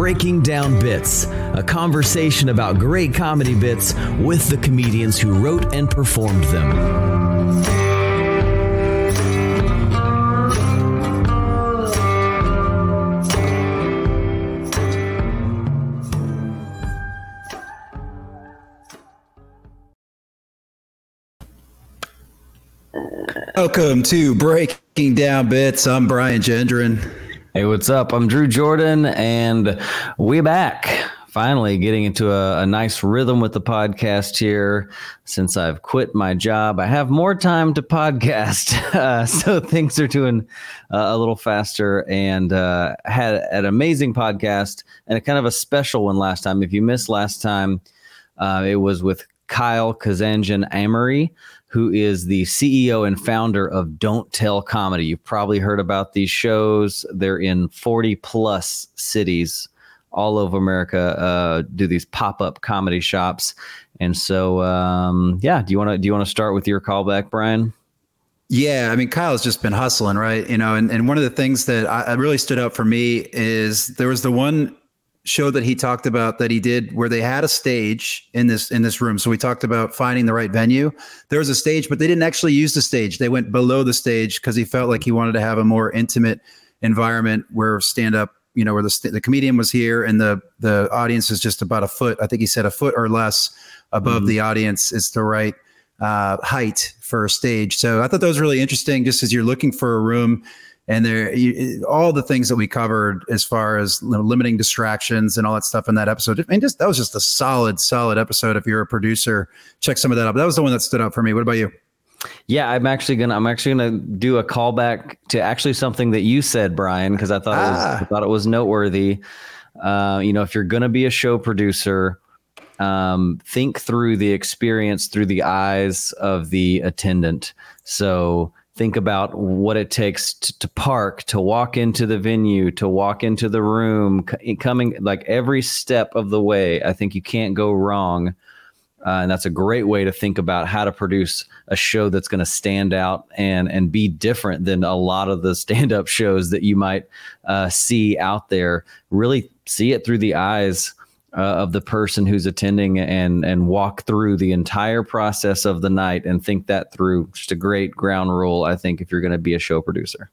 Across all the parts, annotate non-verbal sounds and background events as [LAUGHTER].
Breaking Down Bits, a conversation about great comedy bits with the comedians who wrote and performed them. Welcome to Breaking Down Bits. I'm Brian Gendron. Hey, what's up? I'm Drew Jordan, and we're back. Finally, getting into a, a, nice rhythm with the podcast here. Since I've quit my job, I have more time to podcast, [LAUGHS] uh, so [LAUGHS] things are doing uh, a little faster. And uh, had an amazing podcast and a kind of a special one last time. If you missed last time, uh, it was with Kyle Kazanjian Amory who is the CEO and founder of Don't Tell Comedy. You've probably heard about these shows. They're in 40 plus cities all over America. Uh, do these pop up comedy shops, and so um, yeah. Do you want to do you want to start with your callback, Brian? Yeah, I mean, Kyle's just been hustling, right? You know, and, and one of the things that I, really stood out for me is there was the one show that he talked about that he did where they had a stage in this in this room. So we talked about finding the right venue. There was a stage but they didn't actually use the stage. They went below the stage because he felt like he wanted to have a more intimate environment where stand up you know where the, the comedian was here and the the audience is just about a foot i think he said a foot or less above mm-hmm. the audience is the right uh, height for a stage. So i thought that was really interesting just as you're looking for a room and there all the things that we covered as far as limiting distractions and all that stuff in that episode. Mean, just that was just a solid, solid episode. If you're a producer, check some of that out. That was the one that stood out for me. What about you? Yeah, I'm actually gonna I'm actually gonna do a callback to actually something that you said, Brian, because I thought ah. it was, ah. I thought it was noteworthy. Uh, you know, if you're gonna be a show producer, um, think through the experience through the eyes of the attendant. So think about what it takes to, to, park, to walk into the venue, to walk into the room, coming like every step of the way. I think you can't go wrong. Uh, and that's a great way to think about how to produce a show that's going to stand out and and be different than a lot of the [LAUGHS] stand up shows that you might uh, see out there. Really see it through the eyes uh, of the person who's attending and and walk through the entire process of the night and think that through. Just a great ground rule, I think, if you're going to be a show producer.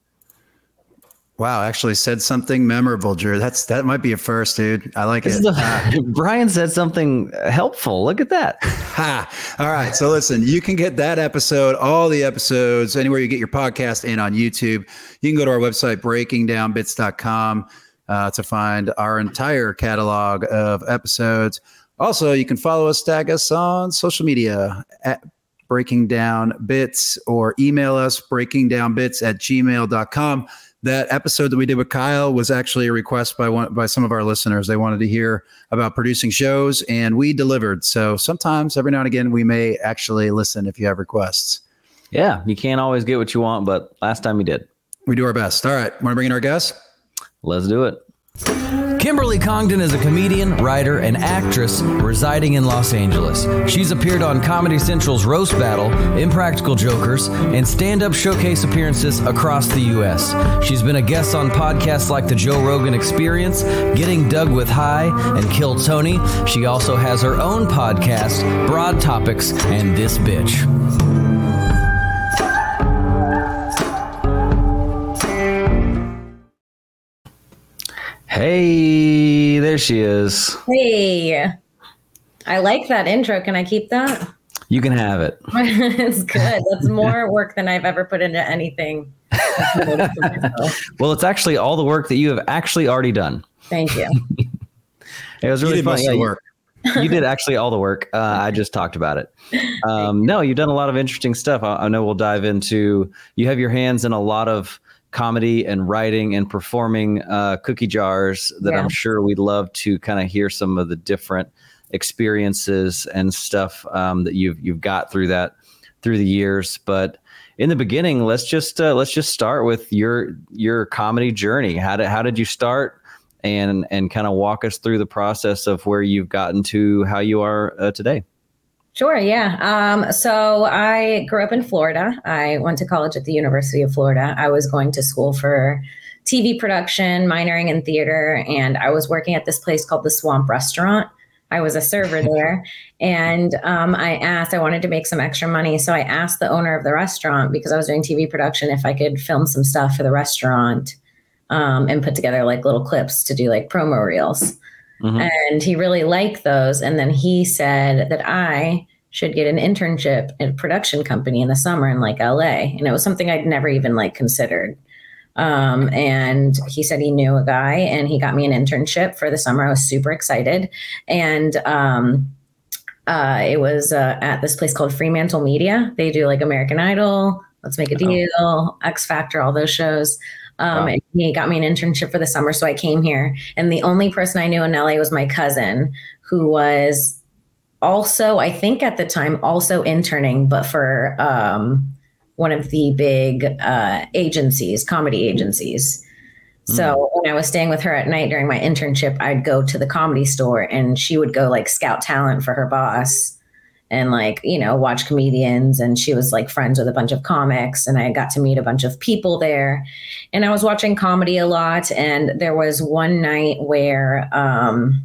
Wow, actually said something memorable, Drew. That's that might be a first, dude. I like it. The, [LAUGHS] Brian said something helpful. Look at that. [LAUGHS] Ha. All right. So listen, you can get that episode, all the episodes, anywhere you get your podcast and on YouTube. You can go to our website, breakingdownbits.com uh, to find our entire catalog of episodes. Also, you can follow us, tag us on social media at Breaking Down Bits or email us breakingdownbits at gmail.com. That episode that we did with Kyle was actually a request by one by some of our listeners. They wanted to hear about producing shows, and we delivered. So sometimes, every now and again, we may actually listen if you have requests. Yeah, you can't always get what you want, but last time you did. We do our best. All right, want to bring in our guest? Let's do it. Kimberly Congdon is a comedian, writer, and actress residing in Los Angeles. She's appeared on Comedy Central's Roast Battle, Impractical Jokers, and stand up showcase appearances across the U.S. She's been a guest on podcasts like The Joe Rogan Experience, Getting Doug with High, and Kill Tony. She also has her own podcast, Broad Topics, and This Bitch. Hey, there she is. Hey, I like that intro. Can I keep that? You can have it. [LAUGHS] it's good. That's [LAUGHS] more work than I've ever put into anything. [LAUGHS] well, it's actually all the work that you have actually already done. Thank you. it was really fun. Yeah, work. You, you, did actually all the work. Uh, I just talked about it. Um, no, you've done a lot of interesting stuff. I, I know we'll dive into. You have your hands in a lot of comedy and writing and performing uh, cookie jars that yeah. I'm sure we'd love to kind of hear some of the different experiences and stuff um, that you've you've got through that through the years. But in the beginning, let's just uh, let's just start with your your comedy journey. How did how did you start? And and kind of walk us through the process of where you've gotten to how you are uh, today. Sure, yeah. Um, so I grew up in Florida. I went to college at the University of Florida. I was going to school for TV production, minoring in theater, and I was working at this place called the Swamp Restaurant. I was a server [LAUGHS] there, and um, I asked. I wanted to make some extra money, so I asked the owner of the restaurant because I was doing TV production if I could film some stuff for the restaurant um, and put together like little clips to do like promo reels. Mm-hmm. And he really liked those. And then he said that I should get an internship at a production company in the summer in like LA. And it was something I'd never even like considered. Um, and he said he knew a guy and he got me an internship for the summer. I was super excited. And um, uh, it was uh, at this place called Fremantle Media. They do like American Idol, Let's Make a oh. Deal. X Factor, all those shows. Um, wow. and he got me an internship for the summer. So I came here. And the only person I knew in LA was my cousin, who was also, I think at the time, also interning, but for um, one of the big uh, agencies, comedy agencies. So hmm. when I was staying with her at night during my internship, I'd go to the comedy store and she would go like scout talent for her boss and like you know watch comedians and she was like friends with a bunch of comics and i got to meet a bunch of people there and i was watching comedy a lot and there was one night where um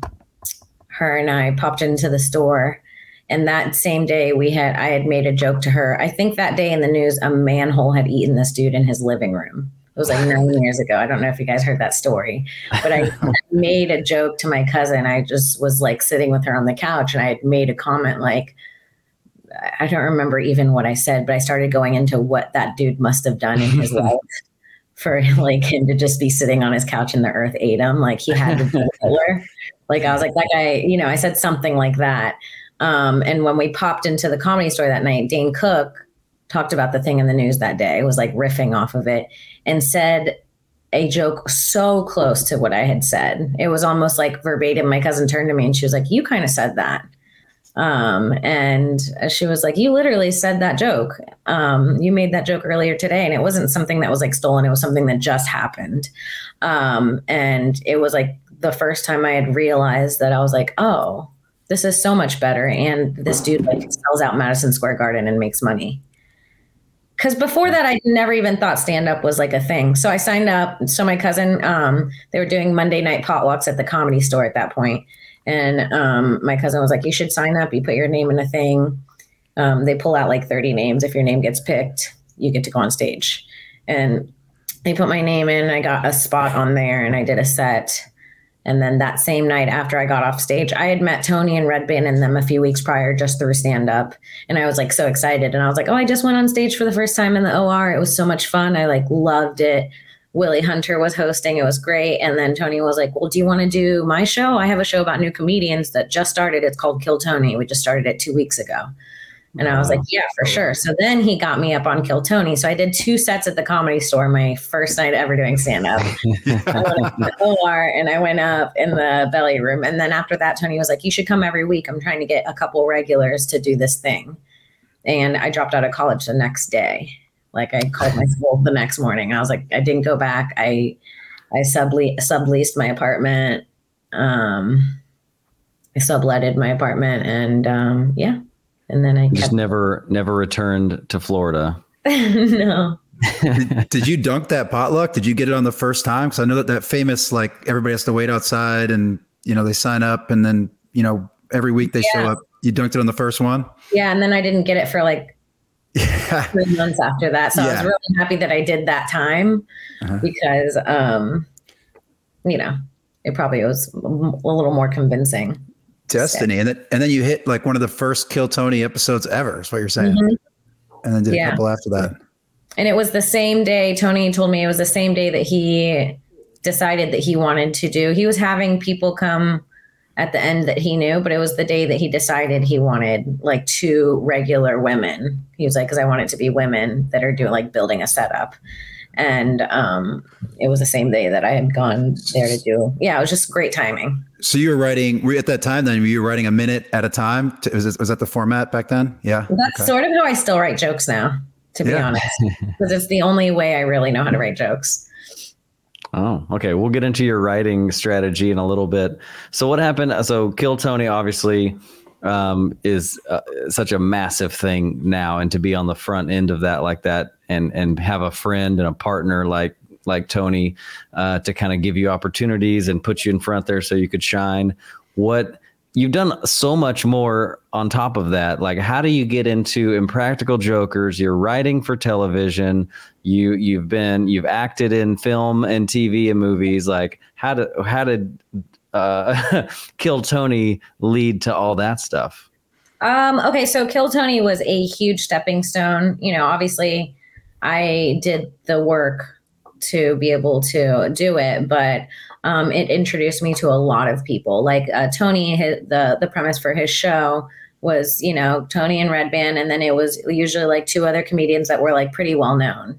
her and i popped into the store and that same day we had i had made a joke to her i think that day in the news a manhole had eaten this dude in his living room it was like nine years ago. I don't know if you guys heard that story, but I [LAUGHS] made a joke to my cousin. I just was like sitting with her on the couch and I had made a comment like, I don't remember even what I said, but I started going into what that dude must have done in his [LAUGHS] life for like him to just be sitting on his couch and the earth ate him. Like he had to be a killer. Like I was like, that guy, you know, I said something like that. Um, and when we popped into the comedy store that night, Dane Cook talked about the thing in the news that day, was like riffing off of it and said a joke so close to what I had said. It was almost like verbatim. My cousin turned to me and she was like, You kind of said that. Um, and she was like, You literally said that joke. Um, you made that joke earlier today. And it wasn't something that was like stolen, it was something that just happened. Um, and it was like the first time I had realized that I was like, Oh, this is so much better. And this dude like sells out Madison Square Garden and makes money. Cause before that, I never even thought stand up was like a thing. So I signed up. So my cousin, um, they were doing Monday night potlucks at the comedy store at that point and um, my cousin was like, you should sign up. You put your name in a thing. Um, they pull out like 30 names. If your name gets picked, you get to go on stage. And they put my name in. I got a spot on there and I did a set. And then that same night after I got off stage, I had met Tony and Redban and them a few weeks prior just through stand up. And I was like so excited. And I was like, oh, I just went on stage for the first time in the OR. It was so much fun. I like loved it. Willie Hunter was hosting. It was great. And then Tony was like, Well, do you want to do my show? I have a show about new comedians that just started. It's called Kill Tony. We just started it two weeks ago. And I was like, yeah, for sure. So then he got me up on Kill Tony. So I did two sets at the comedy store, my first night ever doing stand up. OR [LAUGHS] and I went up in the belly room. And then after that, Tony was like, you should come every week. I'm trying to get a couple regulars to do this thing. And I dropped out of college the next day. Like I called my school the next morning. I was like, I didn't go back. I I subleased subleased my apartment. Um, I subletted my apartment, and um, yeah, and then I just kept- never never returned to Florida. [LAUGHS] no. did, did, you dunk that potluck? Did you get it on the first time? Because I know that that famous like everybody has to wait outside, and you know they sign up, and then you know every week they yeah. show up. You dunked it on the first one. Yeah, and then I didn't get it for like yeah. three months after that. So yeah. I was really happy that I did that time uh-huh. because, um, you know, it probably was a little more convincing. Destiny, and then and then you hit like one of the first Kill Tony episodes ever. Is what you're saying, mm-hmm. and then did yeah. a couple after that. And it was the same day. Tony told me it was the same day that he decided that he wanted to do. He was having people come at the end that he knew, but it was the day that he decided he wanted like two regular women. He was like, because I want it to be women that are doing like building a setup. And um, it was the same day that I had gone there to do. Yeah, it was just great timing. So you were writing at that time. Then you were writing a minute at a time. Was, it, was that the format back then? Yeah, that's okay. sort of how I still write jokes now. To be yeah. honest, because it's the only way I really know how to write jokes. Oh, okay. We'll get into your writing strategy in a little bit. So, what happened? So, Kill Tony obviously um, is uh, such a massive thing now, and to be on the front end of that like that, and and have a friend and a partner like like Tony uh, to kind of give you opportunities and put you in front there so you could shine. What you've done so much more on top of that. Like, how do you get into Impractical Jokers? You're writing for television. You you've been you've acted in film and TV and movies. Like, how did how did uh, [LAUGHS] Kill Tony lead to all that stuff? Um, okay, so Kill Tony was a huge stepping stone. You know, obviously, I did the work to be able to do it, but um, it introduced me to a lot of people. Like uh, Tony, his, the the premise for his show was, you know, Tony and Redban, and then it was usually like two other comedians that were like pretty well known.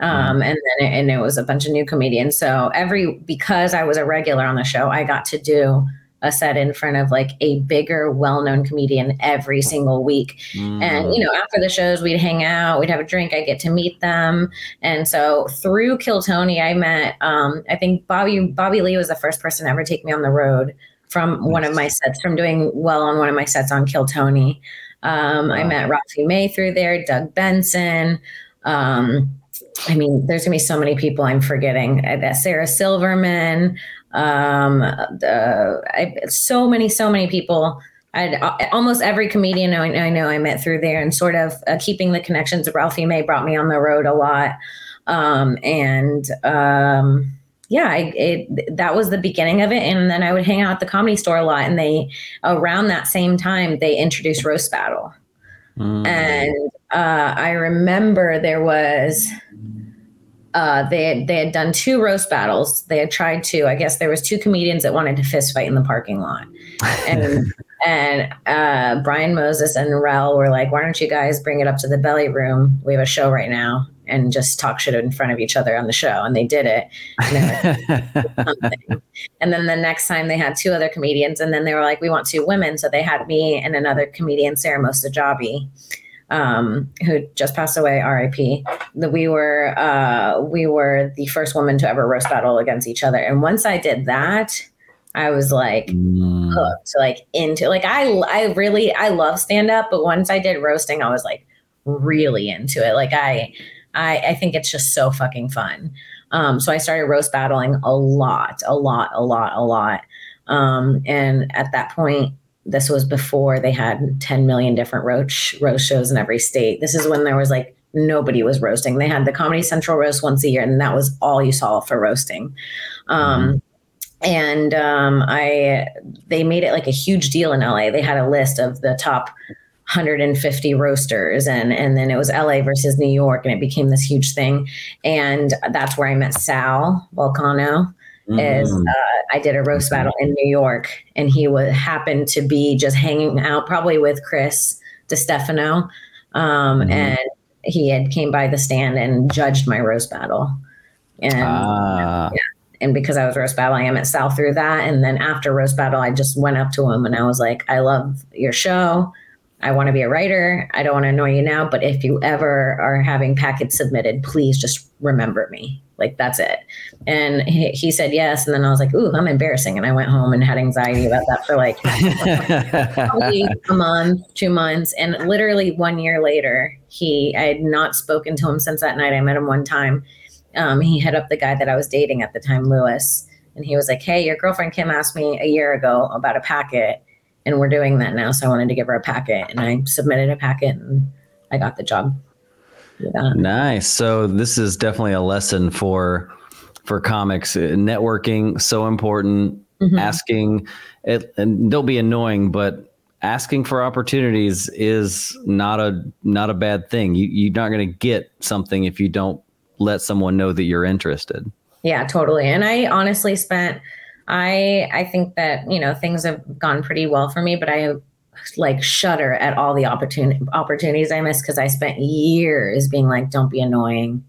Um, mm-hmm. and then it, and it was a bunch of new comedians. So every because I was a regular on the show, I got to do a set in front of like a bigger, well-known comedian every single week. Mm. And you know, after the shows, we'd hang out, we'd have a drink, I'd get to meet them. And so through Kill Tony, I met um, I think Bobby Bobby Lee was the first person to ever take me on the road from nice. one of my sets, from doing well on one of my sets on Kill Tony. Um, wow. I met Ralphie May through there, Doug Benson. Um, I mean, there's gonna be so many people I'm forgetting. Sarah Silverman, um, the, I, so many, so many people. i uh, almost every comedian I, I, know I met through there, and sort of uh, keeping the connections. Ralphie May brought me on the road a lot, um, and um, yeah, I, it, that was the beginning of it. And then I would hang out at the comedy store a lot, and they around that same time they introduced roast battle, mm. and uh, I remember there was uh, they had, they had done two roast battles. They had tried to. I guess there was two comedians that wanted to fist fight in the parking lot, and [LAUGHS] and uh, Brian Moses and Rel were like, "Why don't you guys bring it up to the belly room? We have a show right now, and just talk shit in front of each other on the show." And they did it. And, [LAUGHS] and then the next time they had two other comedians, and then they were like, "We want two women," so they had me and another comedian, Sarah Mostajabi um, who just passed away, R.I.P. That we were uh, we were the first woman to ever roast battle against each other, and once I did that, I was like mm. hooked, like into like I I really I love stand up, but once I did roasting, I was like really into it. Like I I I think it's just so fucking fun. Um, so I started roast battling a lot, a lot, a lot, a lot. Um, and at that point, this was before they had 10 million different roast, roast shows in every state. This is when there was like nobody was roasting. They had the Comedy Central roast once a year, and that was all you saw for roasting. Um, mm-hmm. And um, I, they made it like a huge deal in LA. They had a list of the top 150 roasters, and and then it was LA versus New York, and it became this huge thing. And that's where I met Sal Vulcano mm. is uh, I did a roast battle in New York, and he would happen to be just hanging out probably with Chris Distefano, um, mm. and he had came by the stand and judged my roast battle, and ah. yeah. And because I was roast battling him at South through that, and then after roast battle, I just went up to him and I was like, "I love your show. I want to be a writer. I don't want to annoy you now, but if you ever are having packets submitted, please just remember me. Like that's it. And he, he said yes. And then I was like, ooh, I'm embarrassing. And I went home and had anxiety about that for like [LAUGHS] a month, two months. And literally one year later, he, I had not spoken to him since that night. I met him one time. Um, he hit up the guy that I was dating at the time, Lewis. And he was like, hey, your girlfriend Kim asked me a year ago about a packet and we're doing that now. So I wanted to give her a packet, and I submitted a packet, and I got the job. Yeah. Nice. So this is definitely a lesson for for comics. Networking so important. Mm-hmm. Asking it, and don't be annoying, but asking for opportunities is not a not a bad thing. You you're not going to get something if you don't let someone know that you're interested. Yeah, totally. And I honestly spent I I think that you know things have gone pretty well for me, but I like shudder at all the opportunity opportunities I missed because I spent years being like, "Don't be annoying,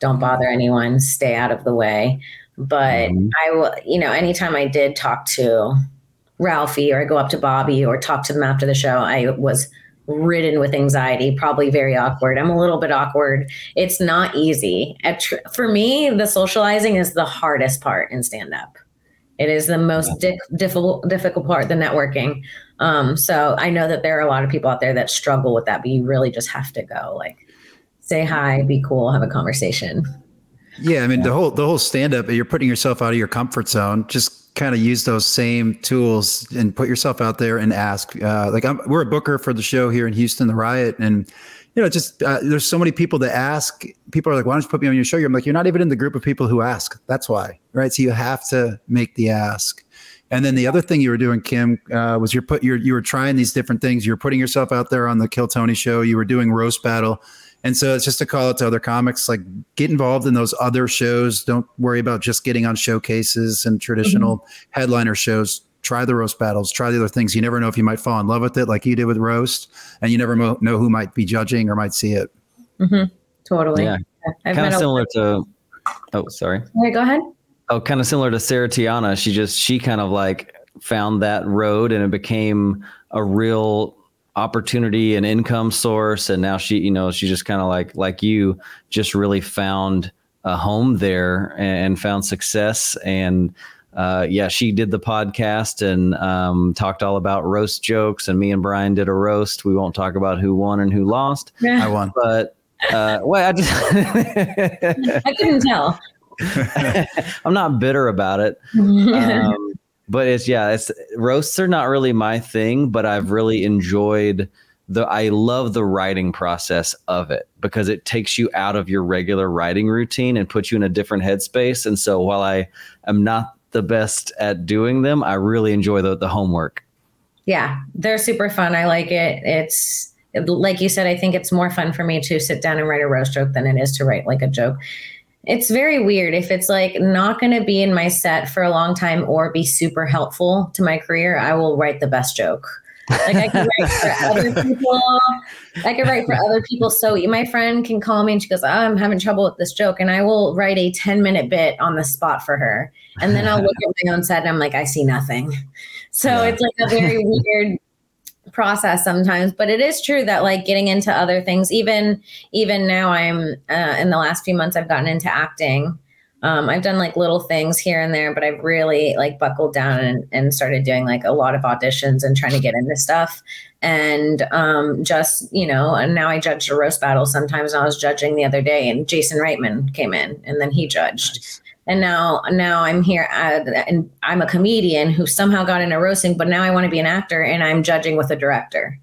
don't bother anyone, stay out of the way." But mm-hmm. I will, you know, anytime I did talk to Ralphie or I go up to Bobby or talk to them after the show, I was ridden with anxiety, probably very awkward. I'm a little bit awkward. It's not easy. Tr- for me, the socializing is the hardest part in stand up. It is the most di- difficult difficult part, the networking. Um, so I know that there are a lot of people out there that struggle with that, but you really just have to go like say hi, be cool, have a conversation. Yeah, I mean yeah. the whole the whole stand up, you're putting yourself out of your comfort zone. Just kind of use those same tools and put yourself out there and ask. Uh, like I'm, we're a booker for the show here in Houston, the Riot, and you know, just uh, there's so many people that ask. People are like, "Why don't you put me on your show?" I'm like, "You're not even in the group of people who ask." That's why, right? So you have to make the ask. And then the other thing you were doing, Kim, uh, was you're put you're you were trying these different things. You're putting yourself out there on the Kill Tony show. You were doing roast battle. And so it's just to call out to other comics, like get involved in those other shows. Don't worry about just getting on showcases and traditional mm-hmm. headliner shows. Try the roast battles, try the other things. You never know if you might fall in love with it, like you did with roast, and you never mo- know who might be judging or might see it. Mm-hmm. Totally. Yeah. I've kind of similar to. Oh, sorry. Yeah, go ahead. Oh, kind of similar to Sarah Tiana. She just she kind of like found that road, and it became a real opportunity and income source. And now she you know she just kind of like like you just really found a home there and found success. And uh, yeah she did the podcast and um, talked all about roast jokes and me and brian did a roast. We won't talk about who won and who lost. [LAUGHS] I won. But uh, well i just [LAUGHS] i couldn't tell [LAUGHS] i'm not bitter about it [LAUGHS] um, but it's yeah, it's roasts are not really my thing, but I've really enjoyed the I love the writing process of it because it takes you out of your regular writing routine and puts you in a different headspace. And so while I am not the best at doing them, I really enjoy the the homework. Yeah, they're super fun. I like it. It's like you said, I think it's more fun for me to sit down and write a roast joke than it is to write like a joke it's very weird if it's like not going to be in my set for a long time or be super helpful to my career i will write the best joke. Like i can write for other [LAUGHS] people. I can write for other people. So my friend can call me and she goes oh, i'm having trouble with this joke and i will write a 10 minute bit on the spot for her. And then i'll look at my own set and i'm like i see nothing. So yeah. it's like a very [LAUGHS] weird process sometimes but it is true that like getting into other things even even now i'm uh, in the last few months i've gotten into acting. Um, i've done like little things here and there but i've really like buckled down and, and started doing like a lot of auditions and trying to get into stuff. And um, just you know and now i judge a roast battle sometimes. I was judging the other day and jason reitman came in and then he judged. Nice and now now i'm here at, and i'm a comedian who somehow got into roasting but now i want to be an actor and i'm judging with a director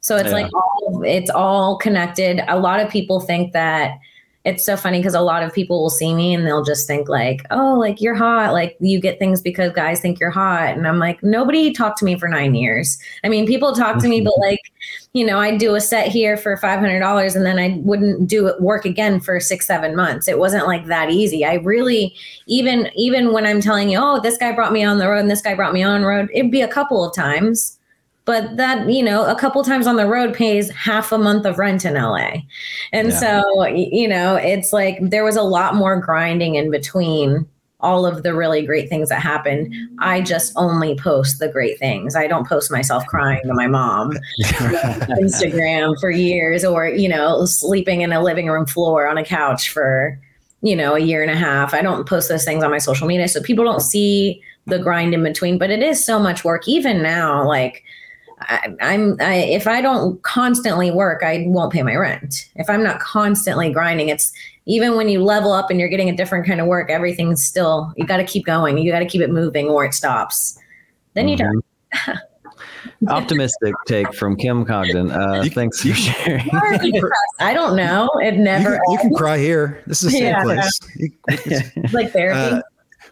so it's yeah. like all it's all connected a lot of people think that it's so funny because a lot of people will see me and they'll just think like, oh, like you're hot. Like you get things because guys think you're hot. And I'm like, nobody talked to me for nine years. I mean, people talk to me, but [LAUGHS] like, you know, I'd do a set here for $500 and then I wouldn't do it work again for six, seven months. It wasn't like that easy. I really, even, even when I'm telling you, oh, this guy brought me on the road and this guy brought me on the road, it'd be a couple of times but that you know a couple times on the road pays half a month of rent in la and yeah. so you know it's like there was a lot more grinding in between all of the really great things that happened. I just only post the great things. I don't post myself crying to my mom [LAUGHS] instagram for years or you know sleeping in a living room floor on a couch for you know a year and a half. I don't post those things on my social media so people don't see the grind in between but it is so much work. Even now like I, am I, if I don't constantly work, I won't pay my rent. If I'm not constantly grinding, it's even when you level up and you're getting a different kind of work, everything's still you got to keep going. You got to keep it moving, or it stops. Then mm-hmm. you don't. Optimistic take from Kim Congdon. Uh, you, thanks for sharing. I don't know. It never. You can, you can, cry here. This is a safe yeah. place. [LAUGHS] like therapy. Uh,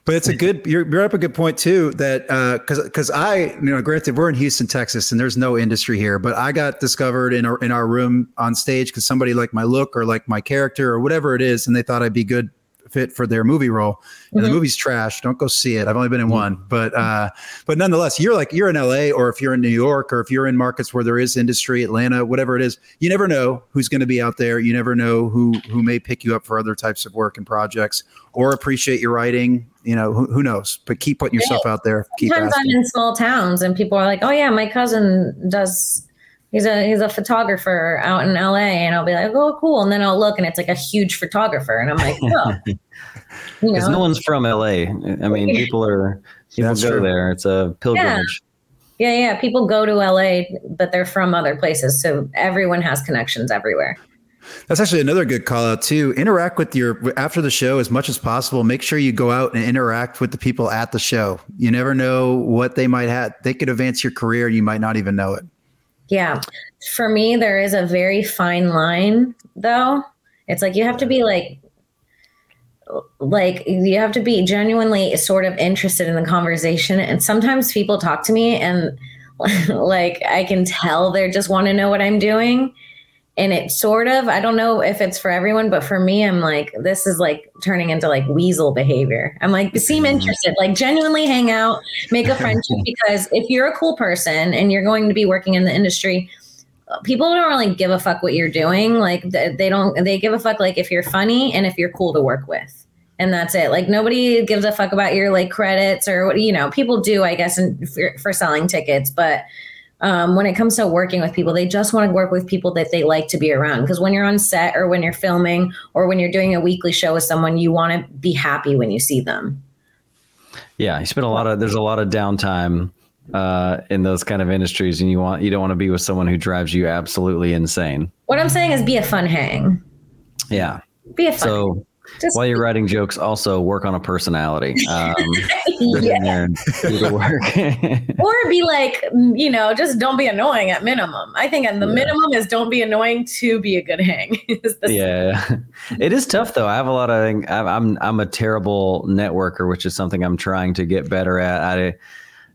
but it's a good you're, you're up a good point too that because uh, because I you know granted we're in Houston Texas and there's no industry here but I got discovered in our in our room on stage because somebody liked my look or like my character or whatever it is and they thought I'd be good fit for their movie role. And mm-hmm. the movie's trash. Don't go see it. I've only been in mm-hmm. one, but uh, but nonetheless, you're like you're in LA, or if you're in New York, or if you're in markets where there is industry, Atlanta, whatever it is. You never know who's going to be out there. You never know who who may pick you up for other types of work and projects, or appreciate your writing. You know, who, who knows? But keep putting yourself out there. Sometimes I'm in small towns, and people are like, "Oh yeah, my cousin does." He's a he's a photographer out in LA and I'll be like, oh cool. And then I'll look and it's like a huge photographer. And I'm like, [LAUGHS] oh. Because no one's from LA. I mean, [LAUGHS] people are people That's go true. there. It's a pilgrimage. Yeah. yeah, yeah. People go to LA, but they're from other places. So everyone has connections everywhere. That's actually another good call out too. Interact with your after the show as much as possible. Make sure you go out and interact with the people at the show. You never know what they might have. They could advance your career. And you might not even know it. Yeah. For me, there is a very fine line though. It's like you have to be like like you have to be genuinely sort of interested in the conversation and sometimes people talk to me and [LAUGHS] like I can tell they just want to know what I'm doing and it sort of i don't know if it's for everyone but for me i'm like this is like turning into like weasel behavior. I'm like seem mm-hmm. interested like genuinely hang out make a friendship [LAUGHS] because if you're a cool person and you're going to be working in the industry people don't really give a fuck what you're doing. Like they don't they give a fuck like if you're funny and if you're cool to work with. And that's it. Like nobody gives a fuck about your like credits or what you know people do i guess in, for, for selling tickets but um, when it comes to working with people, they just want to work with people that they like to be around. Because when you're on set or when you're filming or when you're doing a weekly show with someone, you want to be happy when you see them. Yeah, you spend a lot of there's a lot of downtime uh, in those kind of industries, and you want you don't want to be with someone who drives you absolutely insane. What I'm saying is, be a fun hang. Yeah, be a fun. So. Just While you're writing jokes, also work on a personality. [LAUGHS] Um, yeah. [LAUGHS] or be like, you know, just don't be annoying at minimum. I think at the yeah. minimum is don't be annoying to be a good hang. [LAUGHS] yeah, it is tough though. I have a lot of. I'm I'm a terrible networker, which is something I'm trying to get better at. I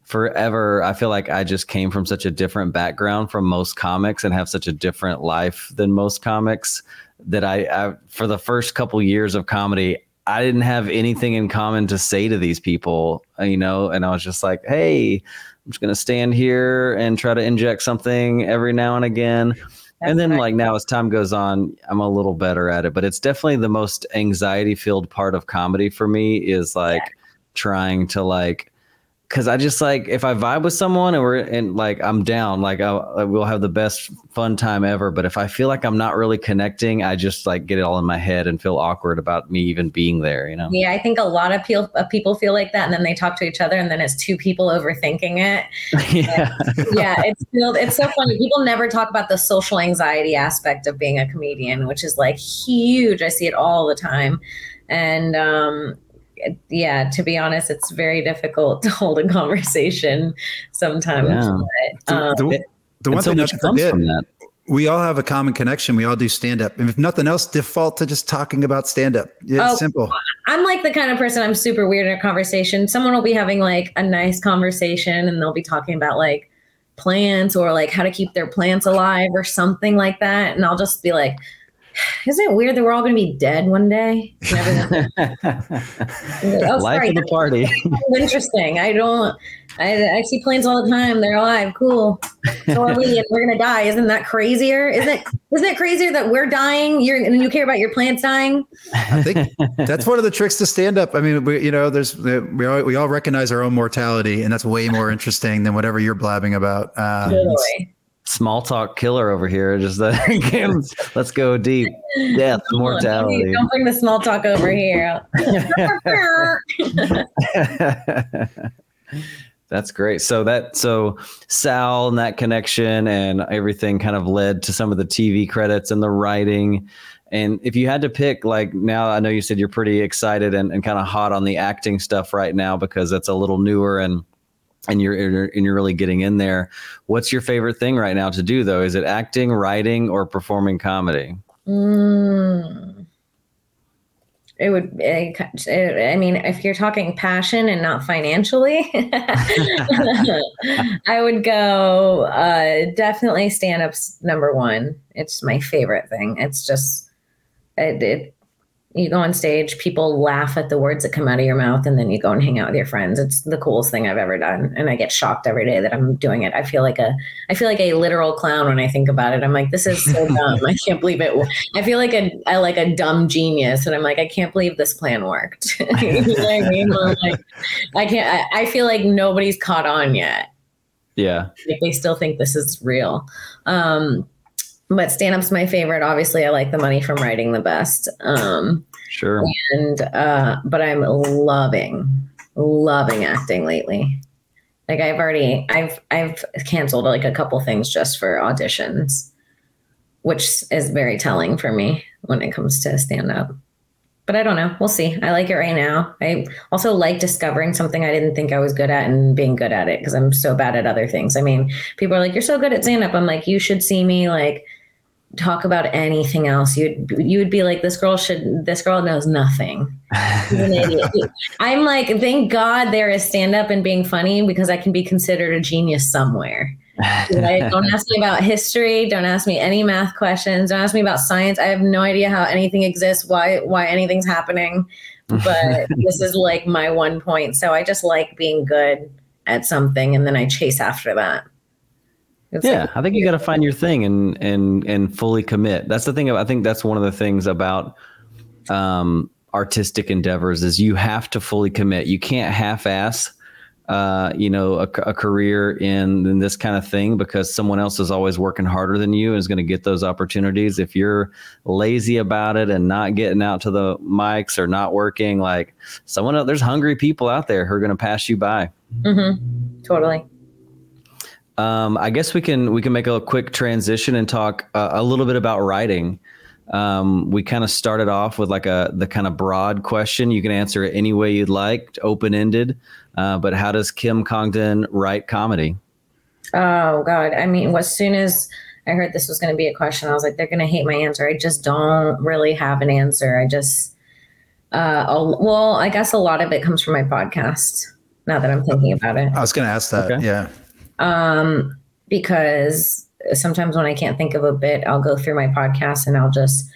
forever i feel like i just came from such a different background from most comics and have such a different life than most comics that I, I for the first couple years of comedy, I didn't have anything in common to say to these people, uh, you know, and I was just like, hey, I'm just gonna stand here and try to inject something every now and again. That's and then right. like now as time goes on, I'm a little better at it. But it's definitely the most anxiety filled part of comedy for me is like yeah. trying to like because I just like if I vibe with someone and we're and like I'm down, like I, we'll have the best fun time ever. But if I feel like I'm not really connecting, I just like get it all in my head and feel awkward about me even being there. You know? Yeah, I think a lot of people uh, people feel like that, and then they talk to each other, and then it's two people overthinking it. [LAUGHS] yeah, yeah, it's it's so funny. People never talk about the social anxiety aspect of being a comedian, which is like huge. I see it all the time, and um, yeah, to be honest, it's very difficult [LAUGHS] to hold a conversation sometimes. Yeah. But, um, the, the, the one thing so comes from that. We all have a common connection. We all do stand up. And if nothing else, default to just talking about stand up. It's oh, simple. I'm like the kind of person I'm super weird in a conversation. Someone will be having like a nice conversation and they'll be talking about like plants or like how to keep their plants alive or something like that. And I'll just be like, isn't it weird that we're all going to be dead one day? [LAUGHS] oh, Life of the party. [LAUGHS] Interesting. I don't. I, I see planes all the time. They're alive. Cool. So are we, and we're gonna die. Isn't that crazier? Isn't it? Isn't it crazier that we're dying? You're and you care about your plants dying. I think that's one of the tricks to stand up. I mean, we, you know, there's we all, we all recognize our own mortality, and that's way more interesting than whatever you're blabbing about. Um, totally small talk killer over here. Just the [LAUGHS] let's go deep. Death, mortality. Don't bring the small talk over here. [LAUGHS] That's great. So that so Sal and that connection and everything kind of led to some of the TV credits and the writing. And if you had to pick, like now, I know you said you're pretty excited and, and kind of hot on the acting stuff right now because it's a little newer and and you're and you're really getting in there. What's your favorite thing right now to do though? Is it acting, writing, or performing comedy? Mm. It would. It, I mean, if you're talking passion and not financially, [LAUGHS] I would go uh, definitely stand ups number one. It's my favorite thing. It's just it, it you go on stage, people laugh at the words that come out of your mouth, and then you go and hang out with your friends. It's the coolest thing I've ever done, and I get shocked every day that I'm doing it. I feel like a, I feel like a literal clown when I think about it. I'm like, this is so [LAUGHS] dumb. I can't believe it. I feel like a, I like a dumb genius, and I'm like, I can't believe this plan worked. [LAUGHS] you know I mean? Like, I can't. I, I feel like nobody's caught on yet. Yeah, like they still think this is real. Um, but stand up's my favorite. Obviously, I like the money from writing the best. Um, sure. And uh, but I'm loving, loving acting lately. Like I've already, I've, I've canceled like a couple things just for auditions, which is very telling for me when it comes to stand up. But I don't know. We'll see. I like it right now. I also like discovering something I didn't think I was good at and being good at it because I'm so bad at other things. I mean, people are like, "You're so good at stand up." I'm like, "You should see me like talk about anything else. You'd you would be like, this girl should this girl knows nothing. [LAUGHS] I'm like, thank God there is stand up and being funny because I can be considered a genius somewhere. [LAUGHS] Don't ask me about history. Don't ask me any math questions. Don't ask me about science. I have no idea how anything exists, why why anything's happening. But [LAUGHS] this is like my one point. So I just like being good at something and then I chase after that. It's yeah, like, I think you got to find your thing and and and fully commit. That's the thing. I think that's one of the things about um, artistic endeavors is you have to fully commit. You can't half-ass uh, you know, a, a career in, in this kind of thing because someone else is always working harder than you and is going to get those opportunities. If you're lazy about it and not getting out to the mics or not working, like someone else, there's hungry people out there who are going to pass you by. Mm-hmm. Totally. Um, I guess we can we can make a quick transition and talk uh, a little bit about writing. Um, we kind of started off with like a the kind of broad question. You can answer it any way you'd like, open ended. Uh, but how does Kim Congdon write comedy? Oh God! I mean, as soon as I heard this was going to be a question, I was like, they're going to hate my answer. I just don't really have an answer. I just, uh, well, I guess a lot of it comes from my podcast. Now that I'm thinking about it, I was going to ask that. Okay. Yeah. Um, because sometimes when I can't think of a bit, I'll go through my podcast and I'll just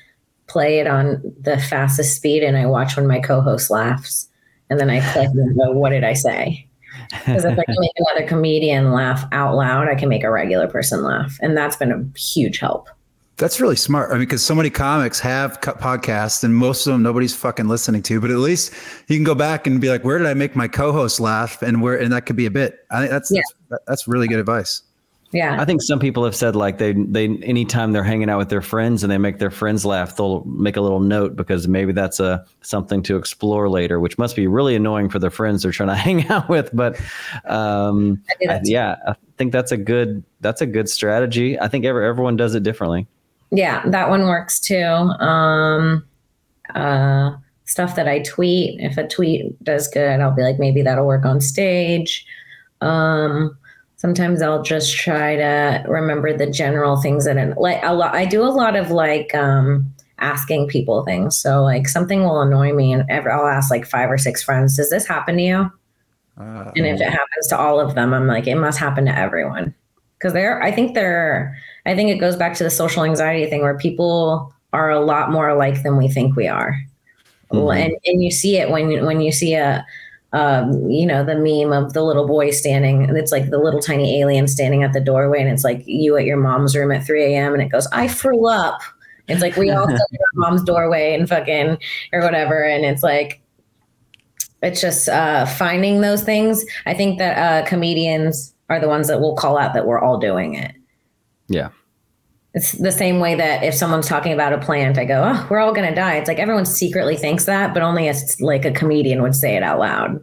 play it on the fastest speed, and I watch when my co-host laughs and then I click and go, what did I say? Because if I can make another comedian laugh out loud, I can make a regular person laugh. And that's been a huge help. That's really smart. I mean, because so many comics have podcasts and most of them nobody's fucking listening to, but at least you can go back and be like, where did I make my co-host laugh? And where, and that could be a bit. I think that's, yeah. that's, that's really good advice. Yeah. I think some people have said like they they anytime they're hanging out with their friends and they make their friends laugh, they'll make a little note because maybe that's a something to explore later, which must be really annoying for their friends they're trying to [LAUGHS] hang out with. But um, I, yeah, I think that's a good that's a good strategy. I think every, everyone does it differently. Yeah, that one works too. Um, uh, stuff that I tweet, if a tweet does good, I'll be like, maybe that'll work on stage. Um, sometimes I'll just try to remember the general things that I, like a lot. I do a lot of like um, asking people things. So like something will annoy me, and ever I'll ask like five or six friends, "Does this happen to you?" Uh, and if it happens to all of them, I'm like, it must happen to everyone because they're. I think they're. I think it goes back to the social anxiety thing where people are a lot more alike than we think we are. Mm-hmm. And, and you see it when when you see a um, you know, the meme of the little boy standing, and it's like the little tiny alien standing at the doorway, and it's like you at your mom's room at 3 a.m. and it goes, I threw up. It's like we all [LAUGHS] stood at our mom's doorway and fucking or whatever. And it's like it's just uh, finding those things. I think that uh, comedians are the ones that will call out that we're all doing it. Yeah. It's the same way that if someone's talking about a plant, I go, "Oh, we're all going to die." It's like everyone secretly thinks that, but only as like a comedian would say it out loud.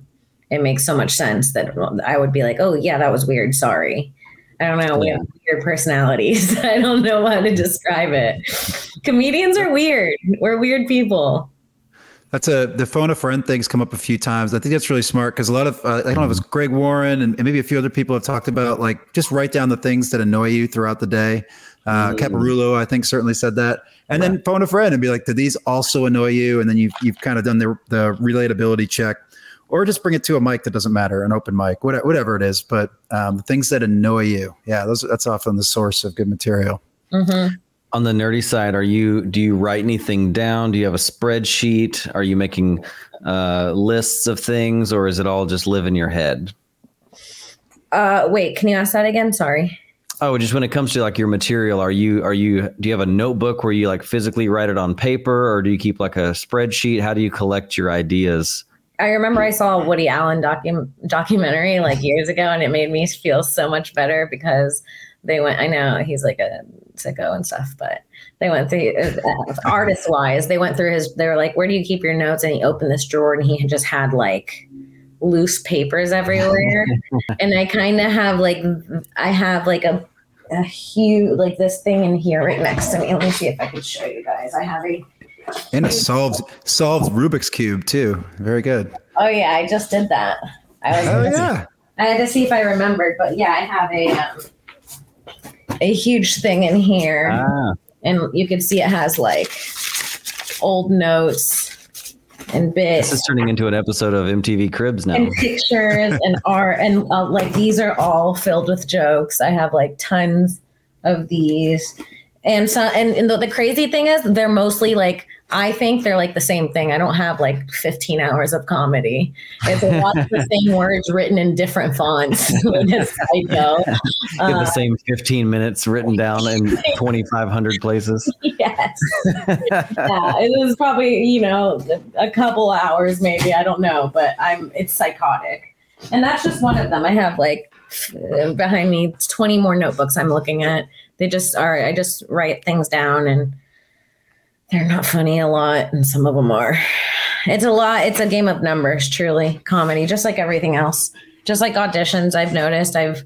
It makes so much sense that I would be like, "Oh, yeah, that was weird. Sorry." I don't know. We have weird personalities. [LAUGHS] I don't know how to describe it. Comedians are weird. We're weird people. That's a the phone a friend things come up a few times. I think that's really smart because a lot of uh, I don't know if it's Greg Warren and, and, maybe a few other people have talked about like just write down the things that annoy you throughout the day. Uh, mm. Caparulo, I think, certainly said that. And right. then phone a friend and be like, "Do these also annoy you?" And then you've you've kind of done the the relatability check, or just bring it to a mic that doesn't matter, an open mic, whatever, whatever it is. But um, the things that annoy you, yeah, those that's often the source of good material. Mm-hmm. On the nerdy side, are you do you write anything down? Do you have a spreadsheet? Are you making uh, lists of things, or is it all just live in your head? Uh, wait, can you ask that again? Sorry. Oh, just when it comes to like your material, are you are you do you have a notebook where you like physically write it on paper or do you keep like a spreadsheet? How do you collect your ideas? I remember I saw a Woody Allen docu- documentary like years ago and it made me feel so much better because they went I know he's like a sicko and stuff, but they went through uh, artist wise, they went through his they were like, Where do you keep your notes? And he opened this drawer and he had just had like loose papers everywhere. [LAUGHS] and I kind of have like, I have like a, a huge like this thing in here right next to me. Let me see if I can show you guys. I have a and a solved solved Rubik's cube too. Very good. Oh yeah, I just did that. I was oh yeah. I had to see if I remembered, but yeah, I have a um, a huge thing in here, ah. and you can see it has like old notes and bits. This is turning into an episode of MTV Cribs now. And pictures and art, and uh, like these are all filled with jokes. I have like tons of these, and so and, and the, the crazy thing is they're mostly like I think they're like the same thing. I don't have like 15 hours of comedy. It's a lot of the [LAUGHS] same words written in different fonts. [LAUGHS] I know. [LAUGHS] Uh, the same 15 minutes written down in 2,500 places. Yes. yeah, it was probably, you know, a couple hours maybe. I don't know, but I'm, it's psychotic. And that's just one of them. I have like behind me 20 more notebooks I'm looking at. They just are, I just write things down and, they're not funny a lot, and some of them are. It's a lot. It's a game of numbers, truly. Comedy, just like everything else. Just like auditions, I've noticed. I've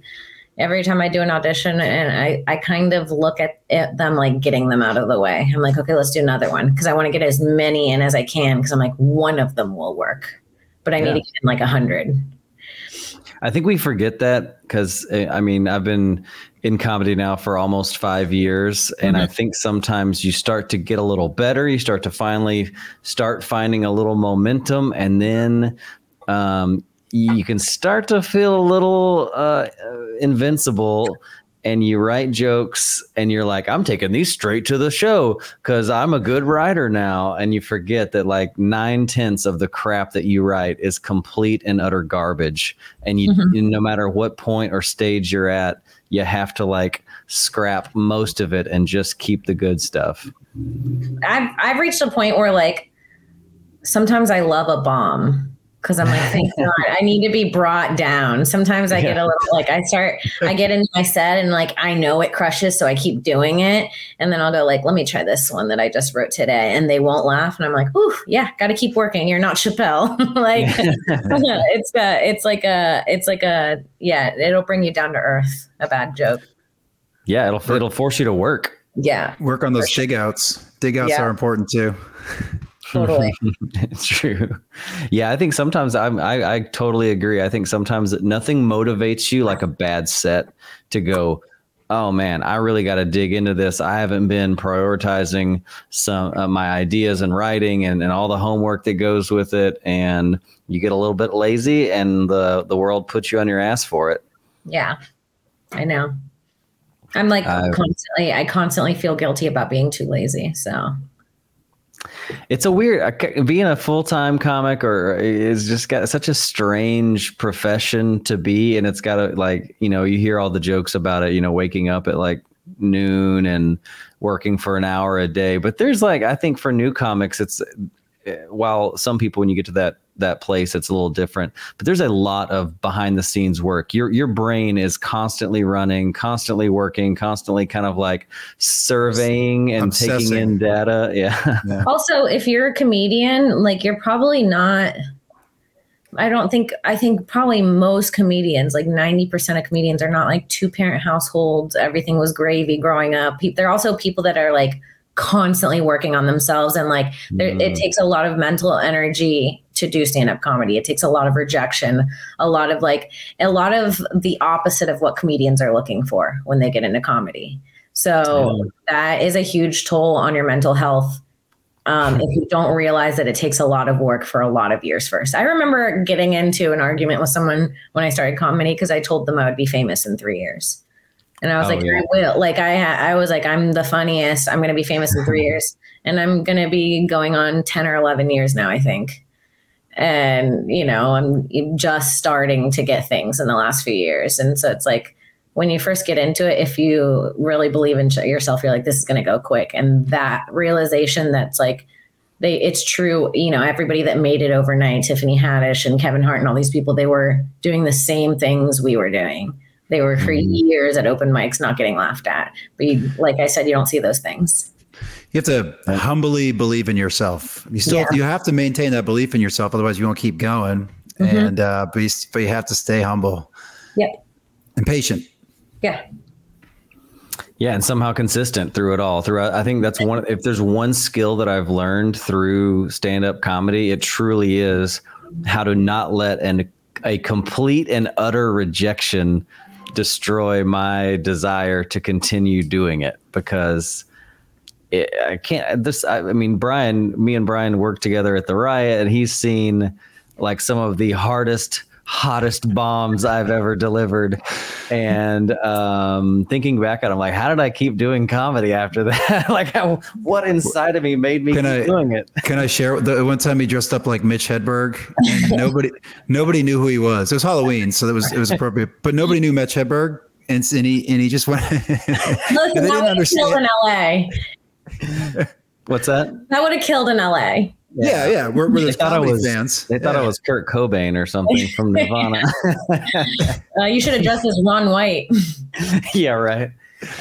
every time I do an audition, and I I kind of look at it, them like getting them out of the way. I'm like, okay, let's do another one because I want to get as many in as I can because I'm like one of them will work, but I yeah. need to get in like a hundred. I think we forget that because eh, I mean I've been in comedy now for almost five years. And mm-hmm. I think sometimes you start to get a little better. You start to finally start finding a little momentum. And then um, you can start to feel a little uh, invincible. And you write jokes and you're like, I'm taking these straight to the show because I'm a good writer now. And you forget that like nine tenths of the crap that you write is complete and utter garbage. And you, mm-hmm. you no matter what point or stage you're at, you have to like scrap most of it and just keep the good stuff. I've I've reached a point where like sometimes I love a bomb because I'm like, thank [LAUGHS] God, I need to be brought down. Sometimes I yeah. get a little like I start, I get into my set and like I know it crushes, so I keep doing it, and then I'll go like, let me try this one that I just wrote today, and they won't laugh, and I'm like, ooh, yeah, got to keep working. You're not Chappelle, [LAUGHS] like [LAUGHS] it's a, it's like a, it's like a, yeah, it'll bring you down to earth. A bad joke. Yeah, it'll it'll force you to work. Yeah, work on those sure. dig outs. Dig outs yeah. are important too. Totally. [LAUGHS] It's true. Yeah i think sometimes I'm, I, I totally agree. I think sometimes nothing motivates you like a bad set to go oh man i really got to dig into this. I haven't been prioritizing some uh, my ideas and writing and, and all the homework that goes with it and you get a little bit lazy and the the world puts you on your ass for it. Yeah i know. I'm like uh, constantly i constantly feel guilty about being too lazy so it's a weird being a full-time comic or is just got such a strange profession to be and it's got to like you know you hear all the jokes about it you know waking up at like noon and working for an hour a day. But there's like i think for new comics it's eh, while some people when you get to that that place it's a little different but there's a lot of behind the scenes work your your brain is constantly running constantly working constantly kind of like surveying and Obsessing. taking in data [LAUGHS] yeah. yeah also if you're a comedian like you're probably not I don't think I think probably most comedians, like 90% of comedians are not like two parent households. Everything was gravy growing up. They're also people that are like constantly working on themselves and like mm. it takes a lot of mental energy to do stand up comedy. It takes a lot of rejection, a lot of like a lot of the opposite of what comedians are looking for when they get into comedy. So that is a huge toll on your mental health. Um, if you don't realize that it takes a lot of work for a lot of years first. I remember getting into an argument with someone when I started comedy because I told them I would be famous in three years. And I was oh, like, yeah. I will. Like I, I was like, I'm the funniest. I'm going to be famous in three [LAUGHS] years, and I'm going to be going on ten or eleven years now, I think. And you know, I'm just starting to get things in the last few years, and so it's like when you first get into it, if you really believe in yourself, you're like, this is going to go quick, and that realization that's like. They, it's true, you know, everybody that made it overnight, Tiffany Haddish and Kevin Hart and all these people, they were doing the same things we were doing they were for mm-hmm. years at open mics not getting laughed at. But you, like I said, you don't see those things. You have to humbly believe in yourself. You still yeah. you have to maintain that belief in yourself, otherwise you won't keep going. Mm-hmm. And uh, but you, but you have to stay humble. Yep. And patient. Yeah. Yeah, and somehow consistent through it all. Throughout, I think that's one. If there's one skill that I've learned through stand-up comedy, it truly is how to not let an a complete and utter rejection destroy my desire to continue doing it because it, I can't. This, I, I mean, Brian, me and Brian worked together at the riot, and he's seen like some of the hardest hottest bombs I've ever delivered. And um, thinking back at them, like, how did I keep doing comedy after [LAUGHS] that? like, how, what inside of me made me can keep I, doing it? Can I share the one time he dressed up like Mitch Hedberg and [LAUGHS] nobody nobody knew who he was. It was Halloween, so that was it was appropriate. But nobody knew Mitch Hedberg. And, and he and he just went. [LAUGHS] Listen, they didn't understand. in LA. [LAUGHS] What's that? That would have killed in LA. Yeah, yeah. We're, we're they thought I was, fans. They thought yeah. I was Kurt Cobain or something from [LAUGHS] Nirvana. [LAUGHS] uh, you should have dressed as Ron White. yeah, right.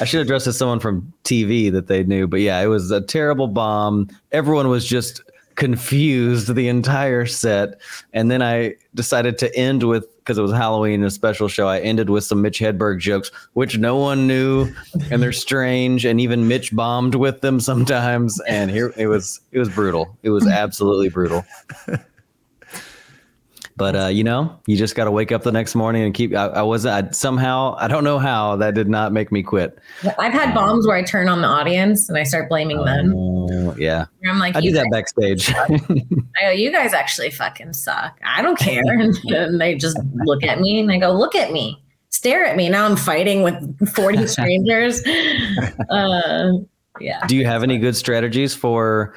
I should have dressed as someone from TV that they knew. But yeah, it was a terrible bomb. Everyone was just confused the entire set. And then I decided to end with because it was Halloween, a special show. I ended with some Mitch Hedberg jokes, which no one knew, and they're strange. And even Mitch bombed with them sometimes. And here it was, it was brutal. It was absolutely brutal. But uh, you know, you just got to wake up the next morning and keep. I, I wasn't I, somehow. I don't know how that did not make me quit. I've had bombs where I turn on the audience and I start blaming uh, them. Yeah, I'm like, I do that backstage. [LAUGHS] I go, you guys actually fucking suck. I don't care. [LAUGHS] and they just look at me and they go, look at me, stare at me. Now I'm fighting with 40 [LAUGHS] strangers. uh, yeah. Do you have any good strategies for?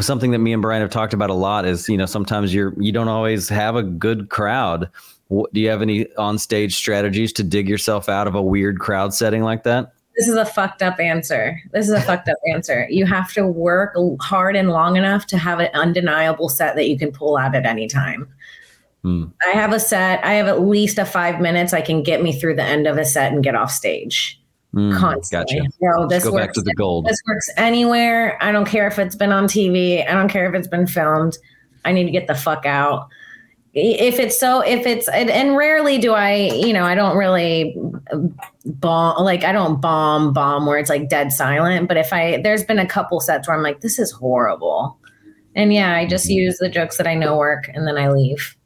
Something that me and Brian have talked about a lot is, you know, sometimes you're you don't always have a good crowd. What, do you have any on stage strategies to dig yourself out of a weird crowd setting like that? This is a fucked up answer. This is a fucked up answer. You have to work hard and long enough to have an undeniable set that you can pull out at any time. Hmm. I have a set. I have at least a five minutes. I can get me through the end of a set and get off stage. Mm, constantly. Gotcha. So this Go works, back to the gold. This works anywhere. I don't care if it's been on TV. I don't care if it's been filmed. I need to get the fuck out. If it's so, if it's, and, and rarely do I, you know, I don't really bomb, like I don't bomb, bomb where it's like dead silent. But if I, there's been a couple sets where I'm like, this is horrible. And yeah, I just mm-hmm. use the jokes that I know work and then I leave.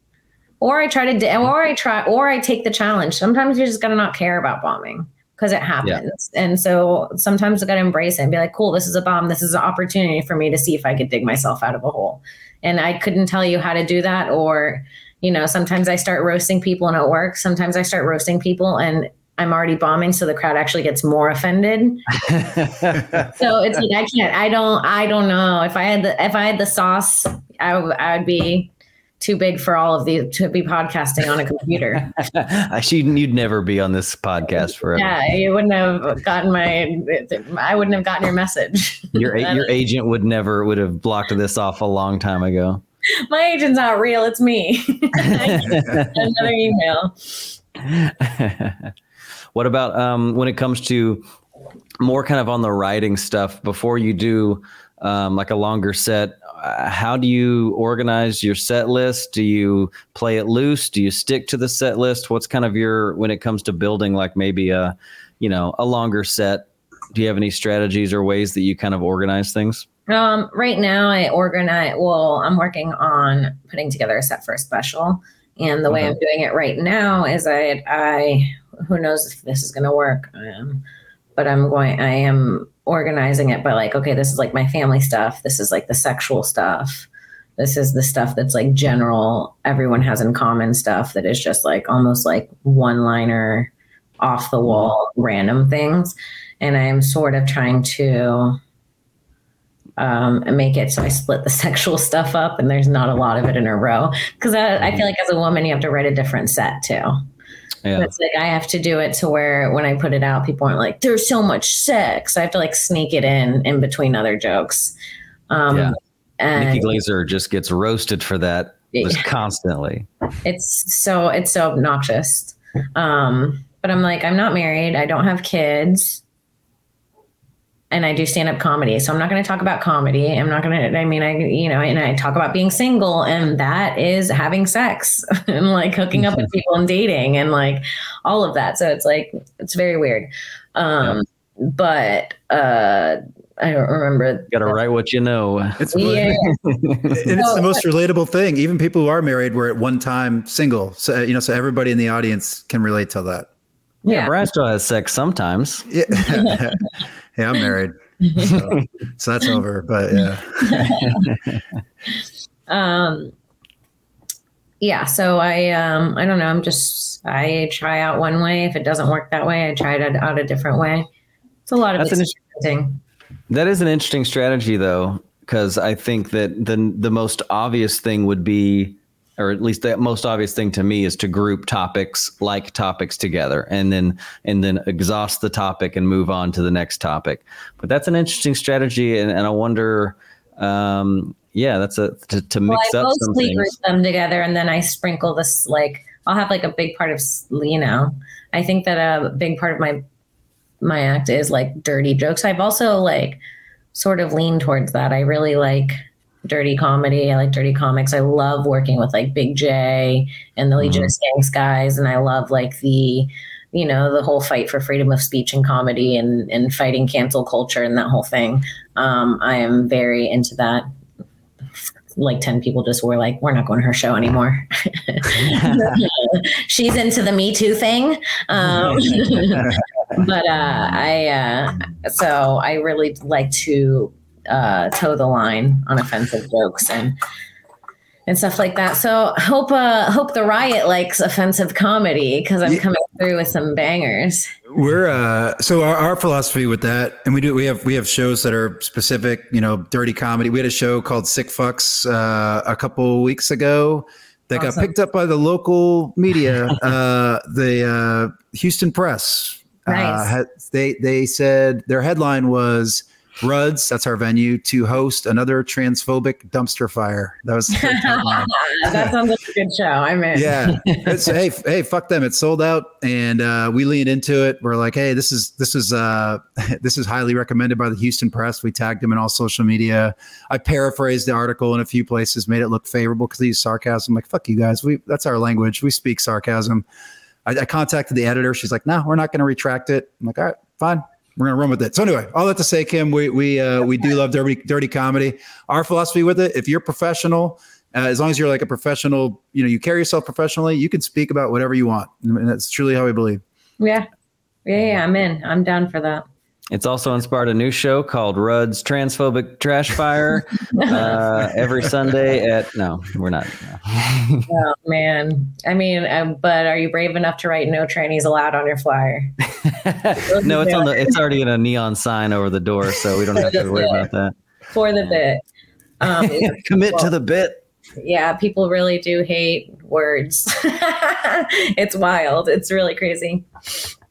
Or I try to, or I try, or I take the challenge. Sometimes you're just to not care about bombing because it happens. Yeah. And so sometimes I got to embrace it and be like, cool, this is a bomb. This is an opportunity for me to see if I could dig myself out of a hole. And I couldn't tell you how to do that. Or, you know, sometimes I start roasting people and it works. Sometimes I start roasting people and I'm already bombing, so the crowd actually gets more offended. [LAUGHS] so it's like I can't. I don't. I don't know if I had the if I had the sauce, I, w- I would be too big for all of these to be podcasting on a computer. [LAUGHS] Actually, you'd never be on this podcast forever. Yeah, you wouldn't have gotten my. I wouldn't have gotten your message. [LAUGHS] Your your agent would never would have blocked this off a long time ago. My agent's not real. It's me. [LAUGHS] Another email. what about um, when it comes to more kind of on the writing stuff before you do um, like a longer set? how do you organize your set list? Do you play it loose? Do you stick to the set list? What's kind of your when it comes to building like maybe a you know a longer set? Do you have any strategies or ways that you kind of organize things? Um, right now, I organize. Well, I'm working on putting together a set for a special, and the way I'm doing it right now is I I who knows if this is going to work. Um, but I'm going. I am organizing it by like, okay, this is like my family stuff. This is like the sexual stuff. This is the stuff that's like general, everyone has in common stuff that is just like almost like one liner, off the wall, random things. And I am sort of trying to um, make it so I split the [LAUGHS] sexual stuff up and there's not a lot of it in a row. Cause I, I feel like as a woman, you have to write a different set too. Yeah. It's like I have to do it to where when I put it out, people aren't like, "There's so much sex." I have to like sneak it in in between other jokes. Um, yeah. And Nikki Glazer just gets roasted for that just constantly. It's so it's so obnoxious. Um, but I'm like, I'm not married. I don't have kids and I do stand up comedy. So I'm not going to talk about comedy. I'm not going to, I mean, I, you know, and I talk about being single and that is having sex [LAUGHS] and like hooking up with [LAUGHS] people and dating and like all of that. So it's like, it's very weird. Um, but uh, I don't remember. Got to write what you know. It's [LAUGHS] yeah. and it's the most relatable thing. Even people who are married were at one time single. So you know, so everybody in the audience can relate to that. Yeah, yeah. Brian still has sex sometimes. Yeah, yeah, I'm married, so, so that's over. But yeah. [LAUGHS] um. Yeah, so I um I don't know. I'm just I try out one way. If it doesn't work that way, I try it out a different way. It's a lot of that's experimenting. That is an interesting strategy, though, because I think that the the most obvious thing would be, or at least the most obvious thing to me, is to group topics like topics together, and then and then exhaust the topic and move on to the next topic. But that's an interesting strategy, and, and I wonder. Um, yeah, that's a to, to mix well, I up. Mostly group them together, and then I sprinkle this like I'll have like a big part of you know. I think that a big part of my my act is like dirty jokes. I've also like sort of leaned towards that. I really like dirty comedy. I like dirty comics. I love working with like Big Jay and the Legion mm-hmm. of Skanks guys, and I love like the you know the whole fight for freedom of speech and comedy and and fighting cancel culture and that whole thing. Um, I am very into that like 10 people just were like, we're not going to her show anymore. [LAUGHS] She's into the Me Too thing. Um, [LAUGHS] [LAUGHS] but uh, I, uh, so I really like to uh, toe the line on offensive jokes and, and stuff like that. So hope uh hope the riot likes offensive comedy because I'm coming through with some bangers. We're uh so our, our philosophy with that, and we do we have we have shows that are specific, you know, dirty comedy. We had a show called Sick Fucks uh, a couple weeks ago that awesome. got picked up by the local media, uh, the uh, Houston Press. Uh, nice. Uh, had, they they said their headline was Ruds, that's our venue, to host another transphobic dumpster fire. That was [LAUGHS] that sounds like a good show. I'm in. Yeah. [LAUGHS] It's, hey, hey, fuck them. It's sold out, and uh, we lean into it. We're like, hey, this is this is uh, [LAUGHS] this is highly recommended by the Houston Press. We tagged them in all social media. I paraphrased the article in a few places, made it look favorable because they use sarcasm. Like, fuck you guys. We that's our language. We speak sarcasm. I, I contacted the editor. She's like, no, we're not going to retract it. I'm like, all right, fine we're gonna run with it. So anyway, all that to say, Kim, we we uh, we do love dirty dirty comedy. Our philosophy with it: if you're professional, uh, as long as you're like a professional, you know, you carry yourself professionally, you can speak about whatever you want, and that's truly how we believe. Yeah, yeah, yeah I'm in. I'm down for that. It's also inspired a new show called Rudd's Transphobic Trash Fire [LAUGHS] uh, every Sunday at no, we're not. No. [LAUGHS] oh man, I mean, um, but are you brave enough to write "No trannies allowed" on your flyer? [LAUGHS] no, it's on the. It's already in a neon sign over the door, so we don't have to worry about that. For the bit, um, commit well, to the bit. Yeah, people really do hate words. it's wild. It's really crazy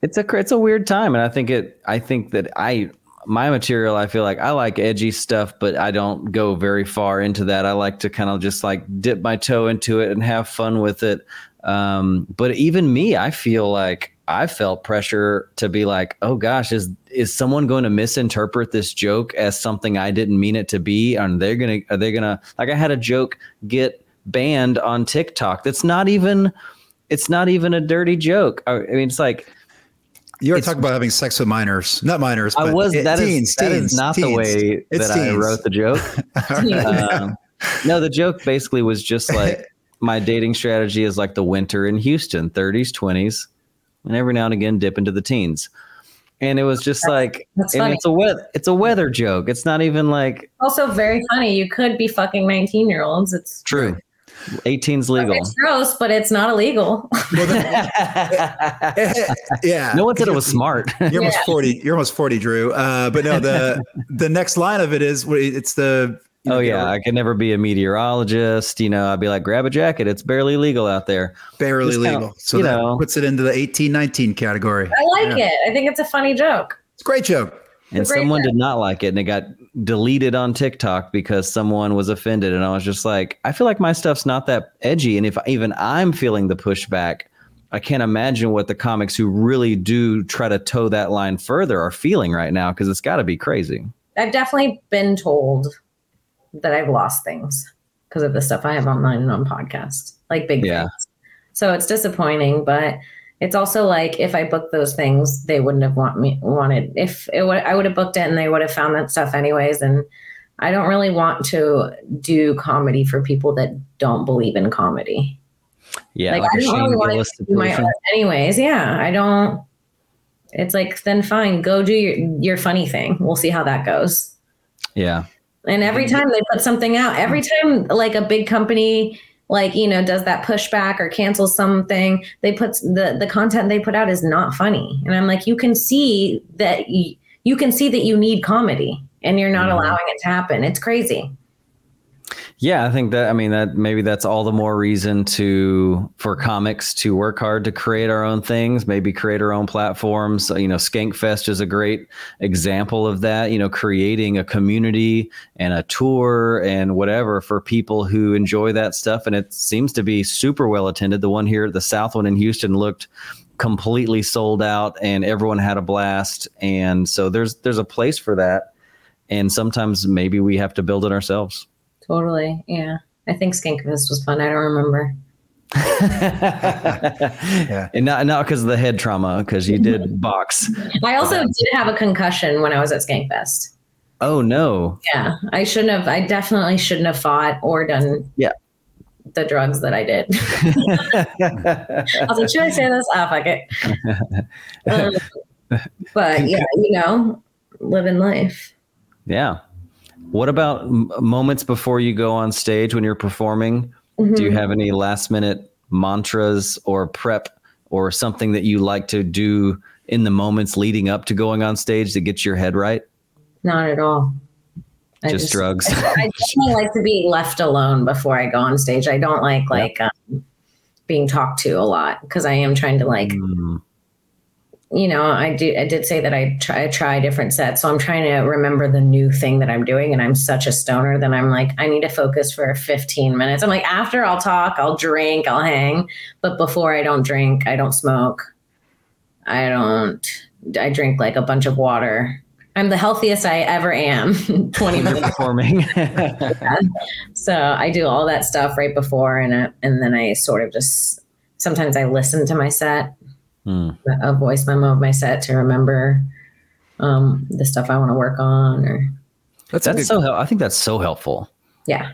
it's a it's a weird time, and I think it. I think that I my material. I feel like I like edgy stuff, but I don't go very far into that. I like to kind of just like dip my toe into it and have fun with it. Um, but even me, I feel like I felt pressure to be like, oh gosh, is is someone going to misinterpret this joke as something I didn't mean it to be? And they're gonna are they gonna like I had a joke get banned on TikTok that's not even it's not even a dirty joke. I, I mean, it's like you were talking about having sex with minors, not minors. I was it, that teens, is, teens, is not teens. the way it's that teens. I wrote the joke. [LAUGHS] um, no, the joke basically was just [LAUGHS] like my dating strategy is like the winter in Houston, 30s, 20s, and every now and again dip into the teens. And it was just like it's a weather it's a weather joke. It's not even like also very funny. You could be fucking 19 year olds. It's true. 18's legal. It's gross, but it's not illegal. Well, yeah. [LAUGHS] No one said it was smart. You're almost 40. You're almost 40, Drew. Uh, but no, the [LAUGHS] the next line of it is it's the oh yeah, I could never be a meteorologist. You know, I'd be like, grab a jacket. It's barely legal out there. Barely legal. Kind of, so you that know, puts it into the 18, 19 category. I like yeah. it. I think it's a funny joke. It's a great joke. And someone joke. did not like it, and it got deleted on TikTok because someone was offended. And I was just like, I feel like my stuff's not that edgy. And if even I'm feeling the pushback, I can't imagine what the comics who really do try to toe that line further are feeling right now because it's got to be crazy. I've definitely been told that I've lost things because of the stuff I have online and on podcasts, like big yeah. things. So it's disappointing, but it's also like if I booked those things, they wouldn't have want me wanted. If it would, I would have booked it, and they would have found that stuff anyways. And I don't really want to do comedy for people that don't believe in comedy. Yeah, like, like I don't really want to do my art anyways. Yeah, I don't. It's like then fine, go do your your funny thing. We'll see how that goes. Yeah. And every time they put something out, every time like a big company like you know does that pushback or cancels something. They put the the content they put out is not funny. And i'm like you can see that you, you can see that you need comedy and you're not mm-hmm. allowing it to happen. It's crazy yeah, I think that I mean that maybe that's all the more reason to for comics to work hard to create our own things, maybe create our own platforms. You know, Skankfest is a great example of that, you know, creating a community and a tour and whatever for people who enjoy that stuff and it seems to be super well attended. The one here the South one in Houston looked completely sold out and everyone had a blast and so there's there's a place for that and sometimes maybe we have to build it ourselves. Totally. Yeah. I think Skankfest was fun. I don't remember. [LAUGHS] yeah. And not not because of the head trauma, because you did [LAUGHS] box. I also did have a concussion when I was at Skankfest. Oh no. Yeah. I shouldn't have I definitely shouldn't have fought or done yeah the drugs that I did. [LAUGHS] I was like, should I say this? Ah, fuck it. Um, but yeah, you know, living life. Yeah. What about m- moments before you go on stage when you're performing? Mm-hmm. Do you have any last minute mantras or prep or something that you like to do in the moments leading up to going on stage to get your head right? Not at all. Just, just drugs. [LAUGHS] I definitely like to be left alone before I go on stage. I don't like like um, being talked to a lot because I am trying to like mm you know, I do. I did say that I try try different sets, so I'm trying to remember the new thing that I'm doing. And I'm such a stoner that I'm like, I need to focus for 15 minutes. I'm like, after I'll talk, I'll drink, I'll hang, but before I don't drink, I don't smoke, I don't. I drink like a bunch of water. I'm the healthiest I ever am. [LAUGHS] 20 minutes performing. [LAUGHS] yeah. So I do all that stuff right before, and and then I sort of just sometimes I listen to my set mm. a voice memo of my set to remember um, the stuff I want to work on. Or that's, that's so. I think that's so helpful. Yeah.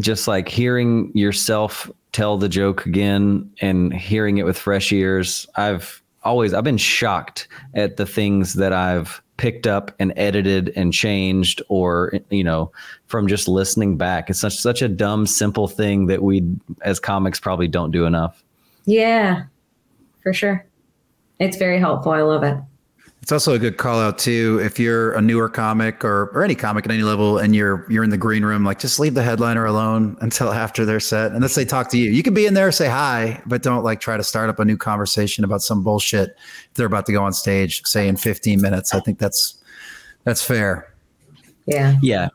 Just like hearing yourself tell the joke again and hearing it with fresh ears. I've always I've been shocked at the things that I've picked up and edited and changed or you know from just listening back it's such such a dumb simple thing that we as comics probably don't do enough yeah for sure it's very helpful. I love it. It's also a good call out too. If you're a newer comic or, or any comic at any level and you're you're in the green room, like just leave the headliner alone [LAUGHS] until after their set. And let's say talk to you. You can be in there, say hi, but don't like try to start up a new conversation about some bullshit if they're about to go on stage, say in 15 minutes. I think that's that's fair. Yeah. Yeah.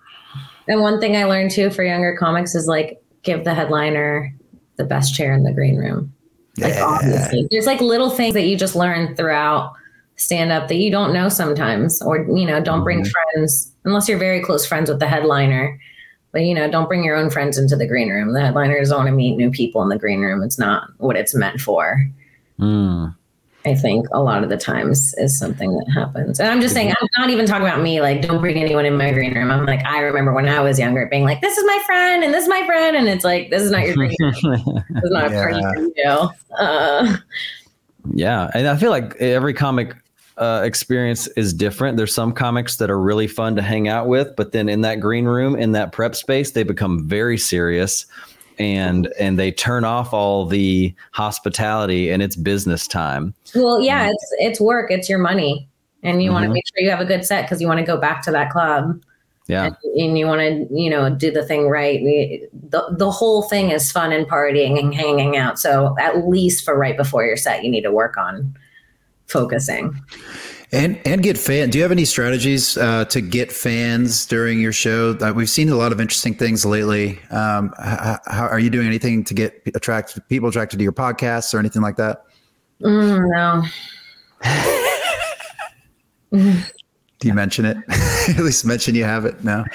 And one thing I learned too for younger comics is like give the headliner the best chair in the green room. Like yeah. obviously, there's like little things that you just learn throughout stand up that you don't know sometimes, or you know, don't bring mm-hmm. friends unless you're very close friends with the headliner. But you know, don't bring your own friends into the green room. The headliners don't want to meet new people in the green room. It's not what it's meant for. Mm. I think a lot of the times is something that happens. And I'm just saying, I'm not even talking about me. Like, don't bring anyone in my green room. I'm like, I remember when I was younger being like, this is my friend and this is my friend. And it's like, this is not your green room. this is not a [LAUGHS] yeah. party for you. Uh, yeah. And I feel like every comic uh, experience is different. There's some comics that are really fun to hang out with, but then in that green room, in that prep space, they become very serious and and they turn off all the hospitality and it's business time. Well, yeah, it's it's work, it's your money, and you mm-hmm. want to make sure you have a good set because you want to go back to that club. Yeah, and, and you want to you know do the thing right. The the whole thing is fun and partying and hanging out. So at least for right before your set, you need to work on focusing. And and get fan. Do you have any strategies uh, to get fans during your show? Uh, we've seen a lot of interesting things lately. Um, how, how, are you doing anything to get attract people attracted to your podcasts or anything like that? Mm, no. do you mention it? [LAUGHS] At least mention you have it now.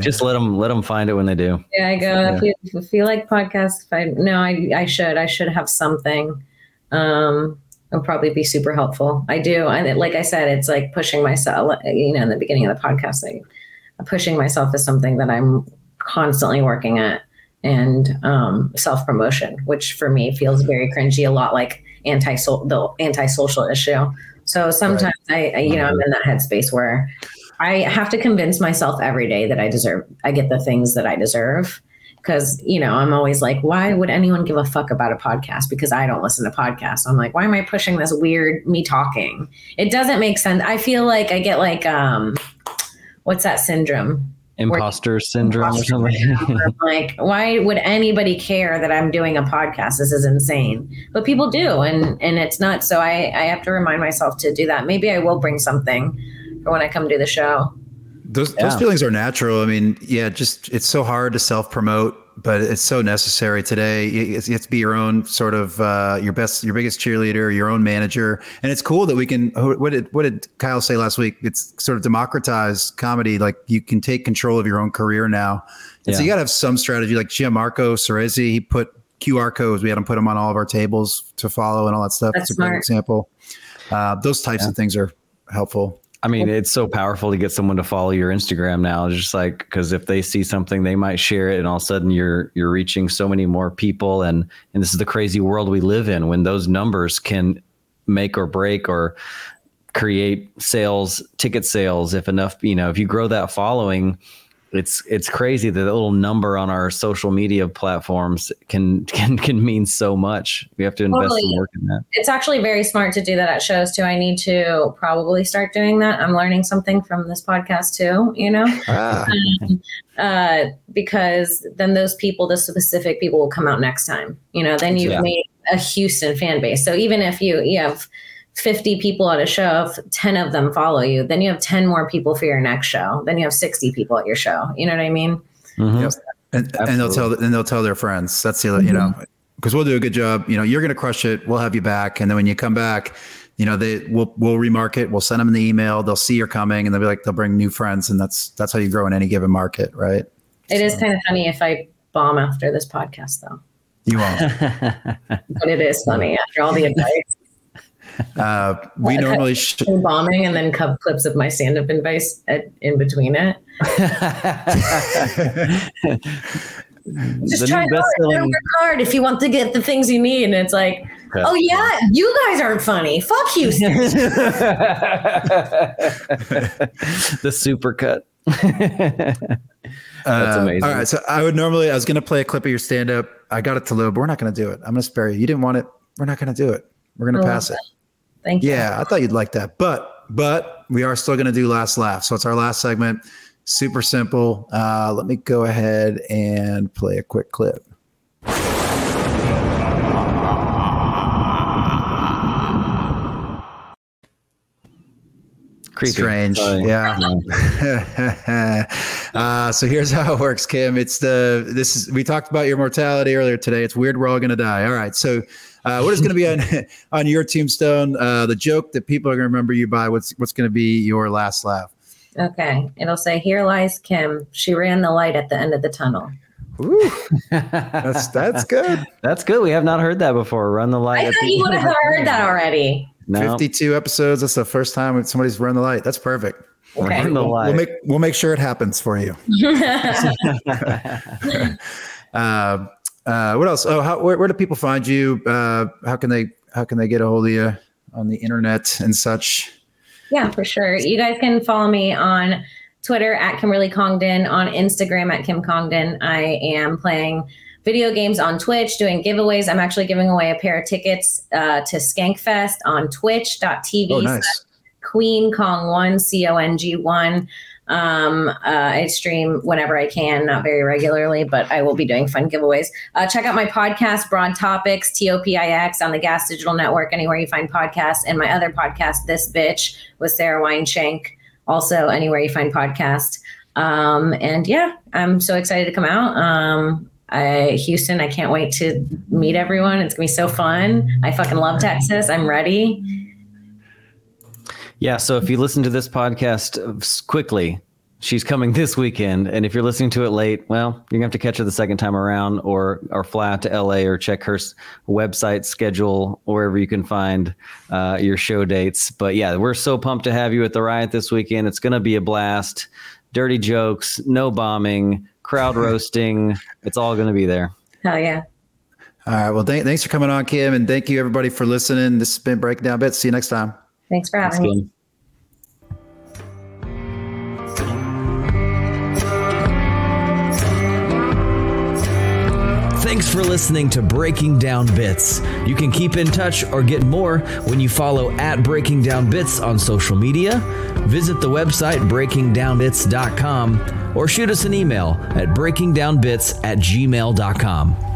Just let them let them find it when they do. Yeah, I go. Yeah. If, you, if you like podcasts, if I no, I I should I should have something. Um, would probably be super helpful. I do. And like I said, it's like pushing myself, you know, in the beginning of the podcast, like pushing myself is something that I'm constantly working at and um, self promotion, which for me feels very cringy, a lot like anti social, the anti social issue. So sometimes right. I, I, you know, I'm in that headspace where I have to convince myself every day that I deserve, I get the things that I deserve. Cause, you know, I'm always like, why would anyone give a fuck about a podcast? Because I don't listen to podcasts. I'm like, why am I pushing this weird me talking? It doesn't make sense. I feel like I get like, um, what's that syndrome? imposter syndrome imposter or something. [LAUGHS] like, why would anybody care that I'm doing a podcast? This is insane. But people do, and and it's not. So I I have to remind myself to do that. Maybe I will bring something for when I come do the show. Those yeah. those feelings are natural. I mean, yeah, just it's so hard to self promote but it's so necessary today. You, have to be your own sort of uh, your best, your biggest cheerleader, your own manager, and it's cool that we can. What did what did Kyle say last week? It's sort of democratized comedy. Like you can take control of your own career now, yeah. so you got to have some strategy. Like Gianmarco Soresi, he put QR codes. We had him put them on all of our tables to follow and all that stuff. That's a smart. great example. Uh, those types yeah. of things are helpful. I mean, it's so powerful to get someone to follow your Instagram now. It's just like because if they see something, they might share it, and all of a sudden you're you're reaching so many more people. And and this is the crazy world we live in when those numbers can make or break or create sales, ticket sales. If enough, you know, if you grow that following, it's it's crazy that the little number on our social media platforms can [LAUGHS] can can mean so much. We have to invest totally. in work in that. It's actually very smart to do that at shows too. I need to probably start doing that. I'm learning something from this podcast too. You know, ah. um, uh, because then those people, the specific people, will come out next time. You know, then you've yeah. made a Houston fan base. So even if you you have 50 people at a show, if 10 of them follow you, then you have 10 more people for your next show. Then you have 60 people at your show. You know what I mean? Mm-hmm. Yep. And, and, they'll tell and they'll tell their friends. That's the mm-hmm. you know because we'll do a good job. You know, you're going to crush it. We'll have you back, and then when you come back, you know, they we'll we'll remarket. We'll send them the email. They'll see you're coming, and they'll be like, they'll bring new friends, and that's that's how you grow in any given market, right? It so. is kind of funny if I bomb after this podcast, though. You won't. [LAUGHS] but it is funny after all the advice. Uh, we normally sh- bombing and then cut clips of my stand-up advice at, in between it. [LAUGHS] Just try hard, work hard if you want to get the things you need. And it's like, okay. oh yeah, you guys aren't funny. Fuck you. [LAUGHS] the super cut. [LAUGHS] That's amazing. Uh, all right. So I would normally, I was going to play a clip of your stand up. I got it to load, but we're not going to do it. I'm going to spare you. You didn't want it. We're not going to do it. We're going to pass it. Thank you. Yeah, I thought you'd like that. But but we are still going to do last laugh. So it's our last segment. Super simple. Uh, let me go ahead and play a quick clip. Creepy. Strange. Yeah. [LAUGHS] uh, so here's how it works, Kim. It's the this is we talked about your mortality earlier today. It's weird. We're all gonna die. All right. So uh, what is going to be on [LAUGHS] on your tombstone? Uh, the joke that people are going to remember you by. What's what's going to be your last laugh? Okay, it'll say, "Here lies Kim. She ran the light at the end of the tunnel." Ooh, [LAUGHS] that's that's good. that's good. We have not heard that before. Run the light. I thought you would have heard that already. No. Fifty-two episodes. That's the first time somebody's run the light. That's perfect. Okay. We'll, we'll, make we'll make sure it happens for you. [LAUGHS] uh, uh, what else? Oh, how, where, where do people find you? Uh, how can they how can they get a hold of you on the internet and such? Yeah, for sure. You guys can follow me on Twitter at Kimberly Congdon, on Instagram at Kim Congdon. I am playing video games on Twitch, doing giveaways. I'm actually giving away a pair of tickets uh, to Skankfest on twitch.tv. Oh, nice. Queen Kong 1, C O N G 1. Um, uh, I stream whenever I can, not very regularly, but I will be doing fun giveaways. Uh, check out my podcast, Broad Topix, T O P I X, on the Gas Digital Network, anywhere you find podcasts, and my other podcast, This Bitch, with Sarah Weinshank, also anywhere you find podcast. Um, and yeah, I'm so excited to come out. Um, I, Houston, I can't wait to meet everyone. It's gonna be so fun. I fucking love Texas. I'm ready. Yeah. So if you listen to this podcast quickly, she's coming [LAUGHS] this weekend. And if you're listening to it late, well, you're gonna have to catch her the second time around, or or fly out to LA, or check her website schedule wherever you can find uh, your show dates. But yeah, we're so pumped to have you at the riot this weekend. It's gonna be a blast. Dirty jokes, no bombing, crowd [LAUGHS] roasting. It's all gonna be there. Hell yeah. All right. Well, th- thanks for coming on, Kim, and thank you everybody for listening. This has been Breaking Down Bits. See you next time. Thanks for having Thanks, me. Thanks for listening to Breaking Down Bits. You can keep in touch or get more when you follow at Breaking Down Bits on social media, visit the website breakingdownbits.com, or shoot us an email at breakingdownbits at gmail.com.